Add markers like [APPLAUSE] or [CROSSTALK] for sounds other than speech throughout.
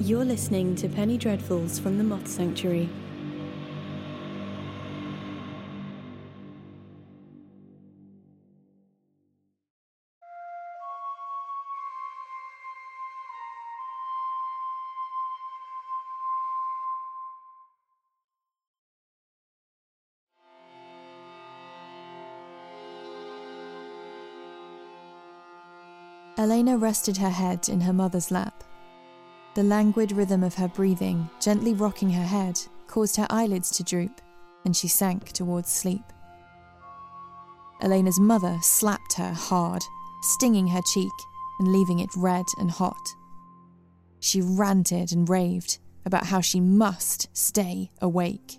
You're listening to Penny Dreadfuls from the Moth Sanctuary. Elena rested her head in her mother's lap. The languid rhythm of her breathing, gently rocking her head, caused her eyelids to droop, and she sank towards sleep. Elena's mother slapped her hard, stinging her cheek and leaving it red and hot. She ranted and raved about how she must stay awake.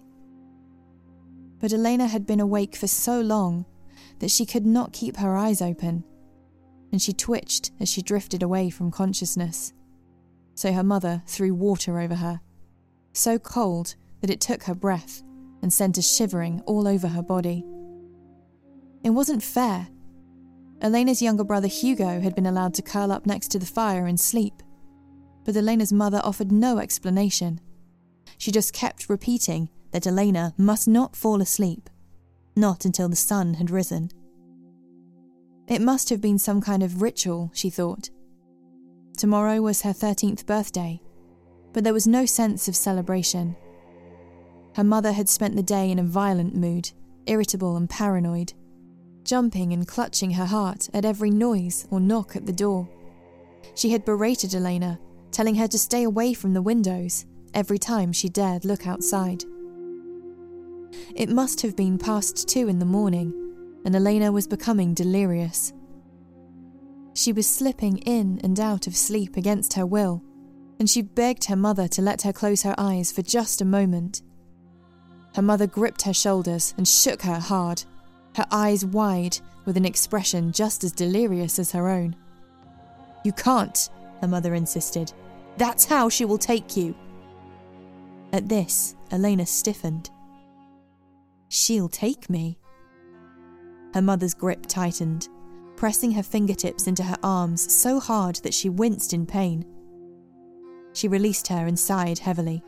But Elena had been awake for so long that she could not keep her eyes open and she twitched as she drifted away from consciousness. So her mother threw water over her, so cold that it took her breath and sent a shivering all over her body. It wasn't fair. Elena's younger brother Hugo had been allowed to curl up next to the fire and sleep, but Elena's mother offered no explanation. She just kept repeating that Elena must not fall asleep, not until the sun had risen. It must have been some kind of ritual, she thought. Tomorrow was her 13th birthday, but there was no sense of celebration. Her mother had spent the day in a violent mood, irritable and paranoid, jumping and clutching her heart at every noise or knock at the door. She had berated Elena, telling her to stay away from the windows every time she dared look outside. It must have been past two in the morning and Elena was becoming delirious. She was slipping in and out of sleep against her will, and she begged her mother to let her close her eyes for just a moment. Her mother gripped her shoulders and shook her hard, her eyes wide with an expression just as delirious as her own. You can't, her mother insisted. That's how she will take you. At this, Elena stiffened. She'll take me, her mother's grip tightened, pressing her fingertips into her arms so hard that she winced in pain. She released her and sighed heavily,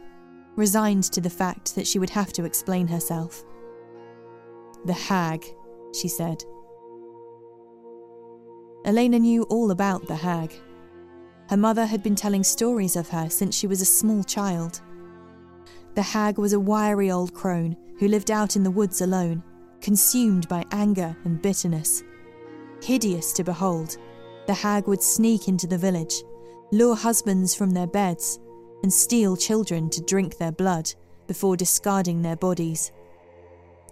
resigned to the fact that she would have to explain herself. The hag, she said. Elena knew all about the hag. Her mother had been telling stories of her since she was a small child. The hag was a wiry old crone who lived out in the woods alone consumed by anger and bitterness. Hideous to behold, the hag would sneak into the village, lure husbands from their beds, and steal children to drink their blood before discarding their bodies.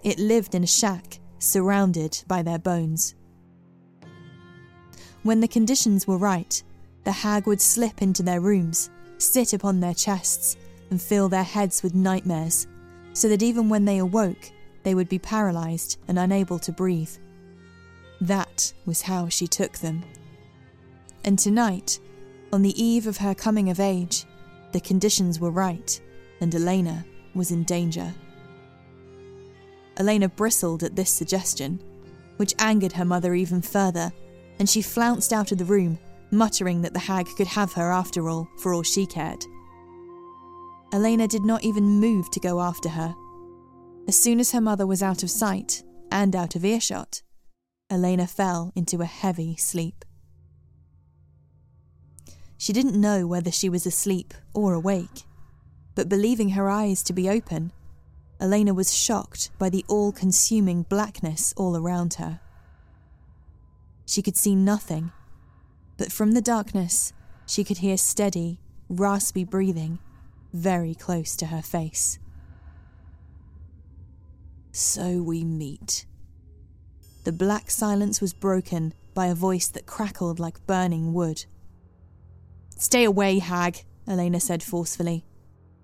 It lived in a shack surrounded by their bones. When the conditions were right, the hag would slip into their rooms, sit upon their chests, and fill their heads with nightmares, so that even when they awoke, they would be paralysed and unable to breathe. That was how she took them. And tonight, on the eve of her coming of age, the conditions were right, and Elena was in danger. Elena bristled at this suggestion, which angered her mother even further, and she flounced out of the room, muttering that the hag could have her after all, for all she cared. Elena did not even move to go after her, as soon as her mother was out of sight and out of earshot, Elena fell into a heavy sleep. She didn't know whether she was asleep or awake, but believing her eyes to be open, Elena was shocked by the all consuming blackness all around her. She could see nothing, but from the darkness, she could hear steady, raspy breathing very close to her face. So we meet. The black silence was broken by a voice that crackled like burning wood. Stay away, hag, Elena said forcefully,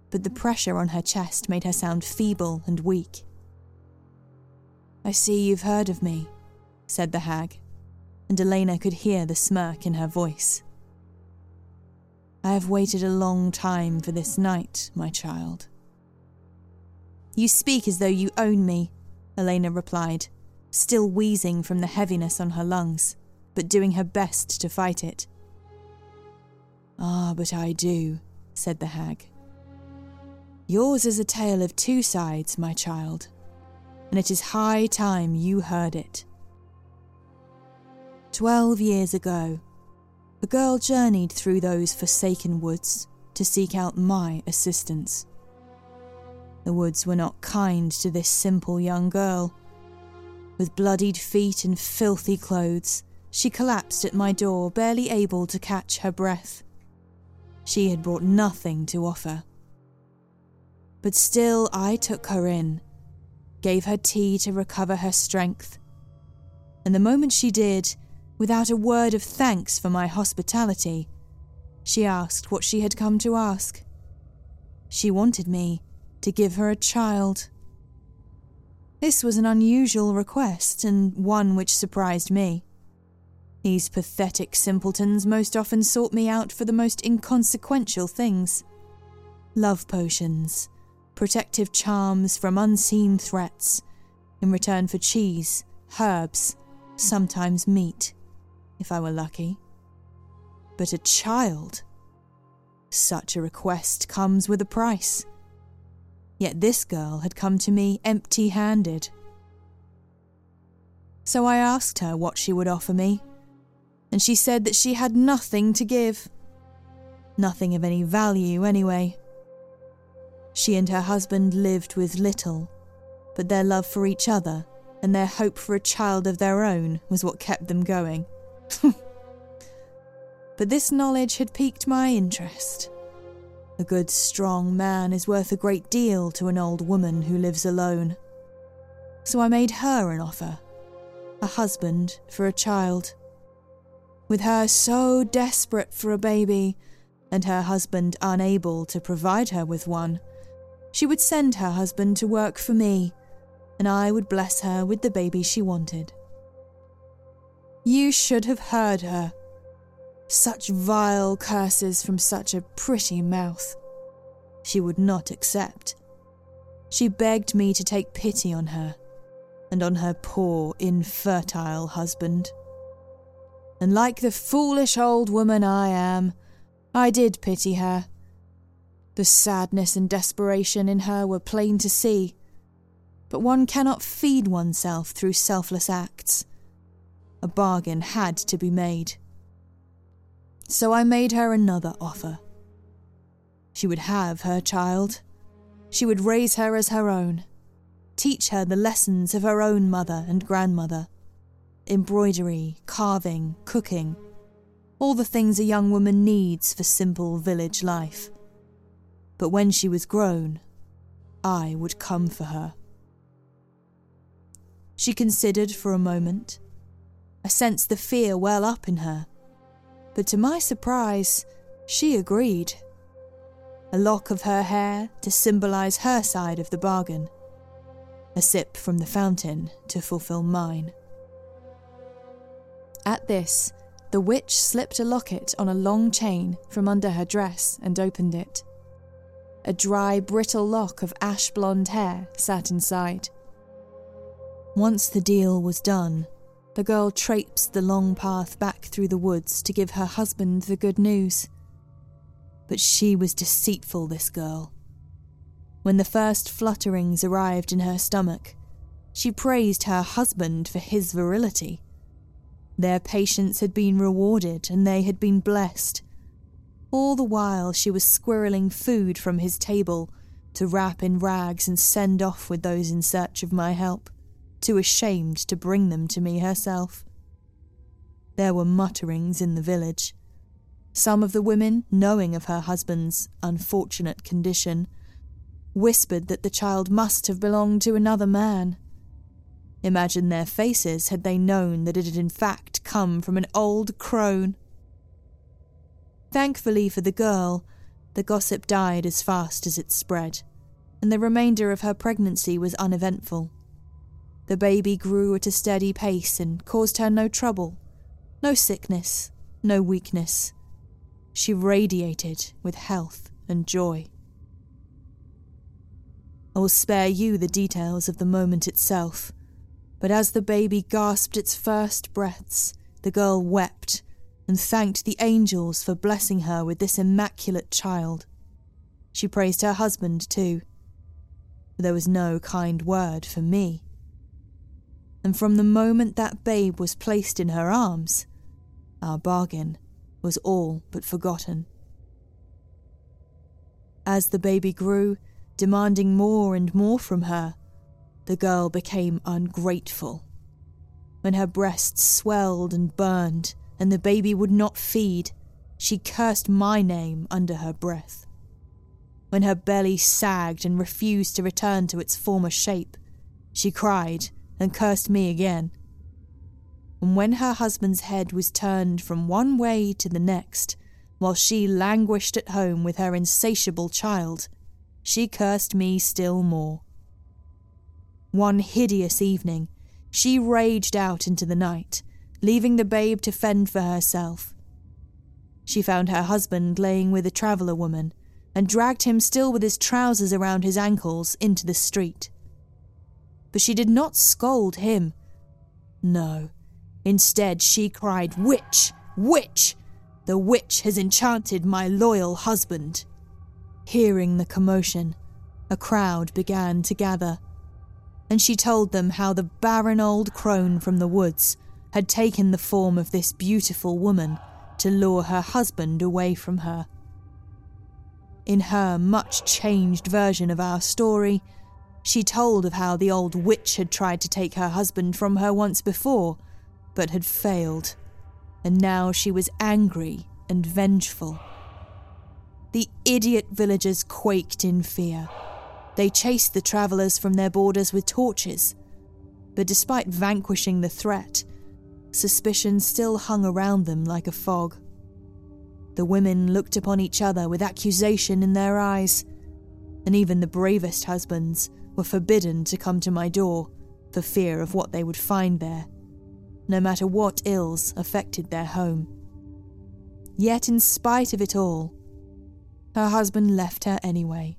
but the pressure on her chest made her sound feeble and weak. I see you've heard of me, said the hag, and Elena could hear the smirk in her voice. I have waited a long time for this night, my child. You speak as though you own me, Elena replied, still wheezing from the heaviness on her lungs, but doing her best to fight it. Ah, but I do, said the hag. Yours is a tale of two sides, my child, and it is high time you heard it. Twelve years ago, a girl journeyed through those forsaken woods to seek out my assistance. The woods were not kind to this simple young girl. With bloodied feet and filthy clothes, she collapsed at my door, barely able to catch her breath. She had brought nothing to offer. But still, I took her in, gave her tea to recover her strength. And the moment she did, without a word of thanks for my hospitality, she asked what she had come to ask. She wanted me to give her a child. This was an unusual request, and one which surprised me. These pathetic simpletons most often sought me out for the most inconsequential things love potions, protective charms from unseen threats, in return for cheese, herbs, sometimes meat, if I were lucky. But a child? Such a request comes with a price. Yet this girl had come to me empty handed. So I asked her what she would offer me, and she said that she had nothing to give. Nothing of any value, anyway. She and her husband lived with little, but their love for each other and their hope for a child of their own was what kept them going. [LAUGHS] but this knowledge had piqued my interest. A good, strong man is worth a great deal to an old woman who lives alone. So I made her an offer a husband for a child. With her so desperate for a baby, and her husband unable to provide her with one, she would send her husband to work for me, and I would bless her with the baby she wanted. You should have heard her. Such vile curses from such a pretty mouth. She would not accept. She begged me to take pity on her, and on her poor, infertile husband. And like the foolish old woman I am, I did pity her. The sadness and desperation in her were plain to see, but one cannot feed oneself through selfless acts. A bargain had to be made. So I made her another offer. She would have her child. She would raise her as her own, teach her the lessons of her own mother and grandmother embroidery, carving, cooking, all the things a young woman needs for simple village life. But when she was grown, I would come for her. She considered for a moment. I sensed the fear well up in her but to my surprise, she agreed. A lock of her hair to symbolize her side of the bargain, a sip from the fountain to fulfill mine. At this, the witch slipped a locket on a long chain from under her dress and opened it. A dry, brittle lock of ash blonde hair sat inside. Once the deal was done, the girl traipsed the long path back through the woods to give her husband the good news. But she was deceitful, this girl. When the first flutterings arrived in her stomach, she praised her husband for his virility. Their patience had been rewarded and they had been blessed. All the while she was squirreling food from his table to wrap in rags and send off with those in search of my help too ashamed to bring them to me herself. There were mutterings in the village. Some of the women, knowing of her husband's unfortunate condition, whispered that the child must have belonged to another man. Imagine their faces had they known that it had in fact come from an old crone. Thankfully for the girl, the gossip died as fast as it spread, and the remainder of her pregnancy was uneventful. The baby grew at a steady pace and caused her no trouble, no sickness, no weakness. She radiated with health and joy. I will spare you the details of the moment itself, but as the baby gasped its first breaths, the girl wept and thanked the angels for blessing her with this immaculate child. She praised her husband too. There was no kind word for me. And from the moment that babe was placed in her arms, our bargain was all but forgotten. As the baby grew, demanding more and more from her, the girl became ungrateful. When her breasts swelled and burned and the baby would not feed, she cursed my name under her breath. When her belly sagged and refused to return to its former shape, she cried and cursed me again. And when her husband's head was turned from one way to the next, while she languished at home with her insatiable child, she cursed me still more. One hideous evening, she raged out into the night, leaving the babe to fend for herself. She found her husband laying with a traveller woman and dragged him still with his trousers around his ankles into the street. But she did not scold him. No. Instead, she cried, Witch! Witch! The witch has enchanted my loyal husband. Hearing the commotion, a crowd began to gather, and she told them how the barren old crone from the woods had taken the form of this beautiful woman to lure her husband away from her. In her much changed version of our story, she told of how the old witch had tried to take her husband from her once before, but had failed, and now she was angry and vengeful. The idiot villagers quaked in fear. They chased the travellers from their borders with torches. But despite vanquishing the threat, suspicion still hung around them like a fog. The women looked upon each other with accusation in their eyes, and even the bravest husbands were forbidden to come to my door for fear of what they would find there, no matter what ills affected their home. Yet, in spite of it all, her husband left her anyway.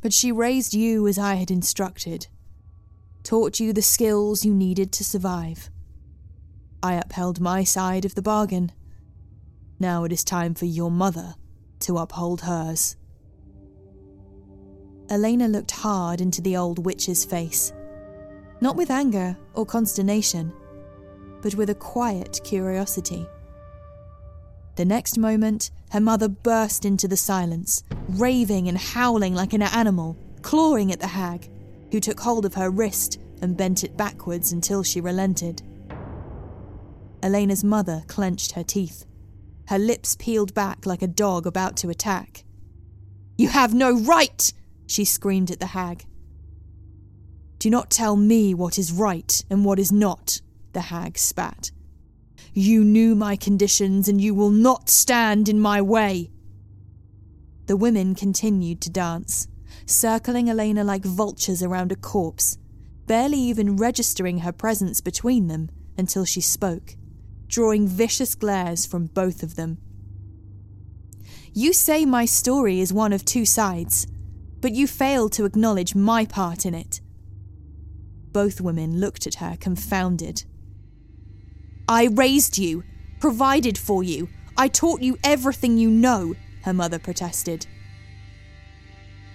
But she raised you as I had instructed, taught you the skills you needed to survive. I upheld my side of the bargain. Now it is time for your mother to uphold hers. Elena looked hard into the old witch's face, not with anger or consternation, but with a quiet curiosity. The next moment, her mother burst into the silence, raving and howling like an animal, clawing at the hag, who took hold of her wrist and bent it backwards until she relented. Elena's mother clenched her teeth, her lips peeled back like a dog about to attack. You have no right! She screamed at the hag. Do not tell me what is right and what is not, the hag spat. You knew my conditions, and you will not stand in my way. The women continued to dance, circling Elena like vultures around a corpse, barely even registering her presence between them until she spoke, drawing vicious glares from both of them. You say my story is one of two sides, but you fail to acknowledge my part in it. Both women looked at her confounded. I raised you, provided for you, I taught you everything you know, her mother protested.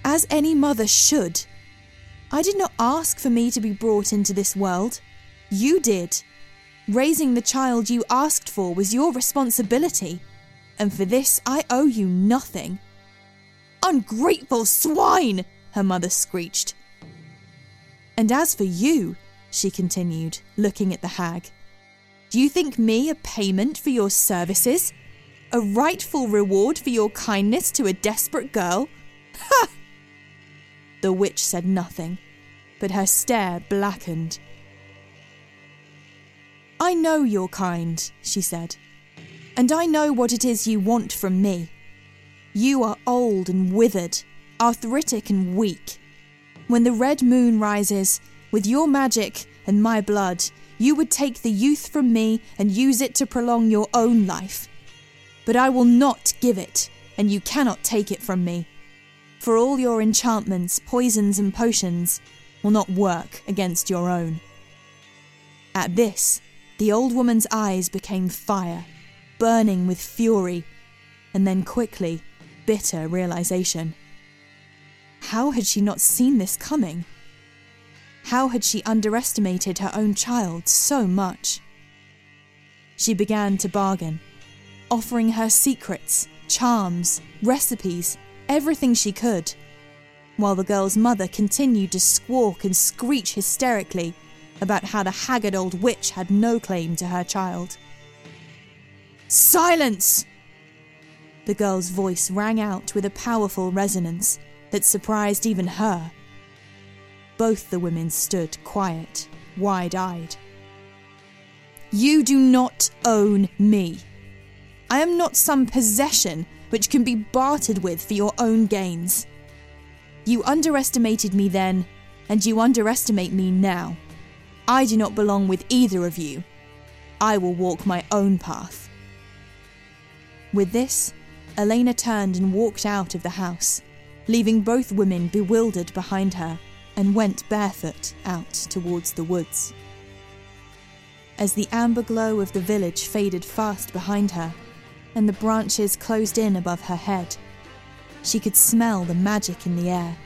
As any mother should. I did not ask for me to be brought into this world. You did. Raising the child you asked for was your responsibility, and for this I owe you nothing. Ungrateful swine! her mother screeched. And as for you, she continued, looking at the hag, do you think me a payment for your services? A rightful reward for your kindness to a desperate girl? Ha! The witch said nothing, but her stare blackened. I know your kind, she said, and I know what it is you want from me. You are old and withered, arthritic and weak. When the red moon rises, with your magic and my blood, you would take the youth from me and use it to prolong your own life. But I will not give it, and you cannot take it from me. For all your enchantments, poisons, and potions will not work against your own. At this, the old woman's eyes became fire, burning with fury, and then quickly bitter realization. How had she not seen this coming? How had she underestimated her own child so much? She began to bargain, offering her secrets, charms, recipes, everything she could, while the girl's mother continued to squawk and screech hysterically about how the haggard old witch had no claim to her child. Silence! The girl's voice rang out with a powerful resonance that surprised even her. Both the women stood quiet, wide eyed. You do not own me. I am not some possession which can be bartered with for your own gains. You underestimated me then, and you underestimate me now. I do not belong with either of you. I will walk my own path. With this, Elena turned and walked out of the house, leaving both women bewildered behind her, and went barefoot out towards the woods. As the amber glow of the village faded fast behind her, and the branches closed in above her head, she could smell the magic in the air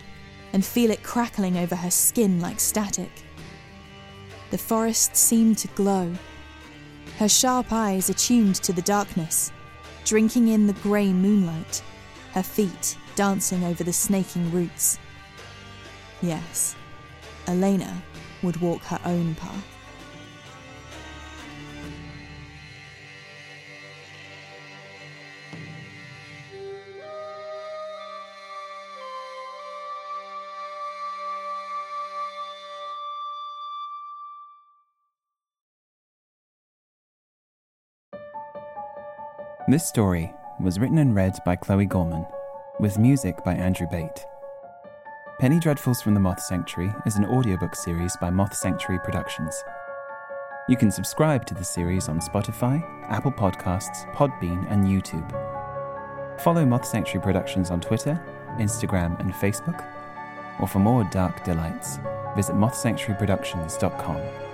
and feel it crackling over her skin like static. The forest seemed to glow. Her sharp eyes attuned to the darkness drinking in the grey moonlight, her feet dancing over the snaking roots. Yes, Elena would walk her own path. This story was written and read by Chloe Gorman, with music by Andrew Bate. Penny Dreadfuls from the Moth Sanctuary is an audiobook series by Moth Sanctuary Productions. You can subscribe to the series on Spotify, Apple Podcasts, Podbean, and YouTube. Follow Moth Sanctuary Productions on Twitter, Instagram, and Facebook. Or for more dark delights, visit mothsanctuaryproductions.com.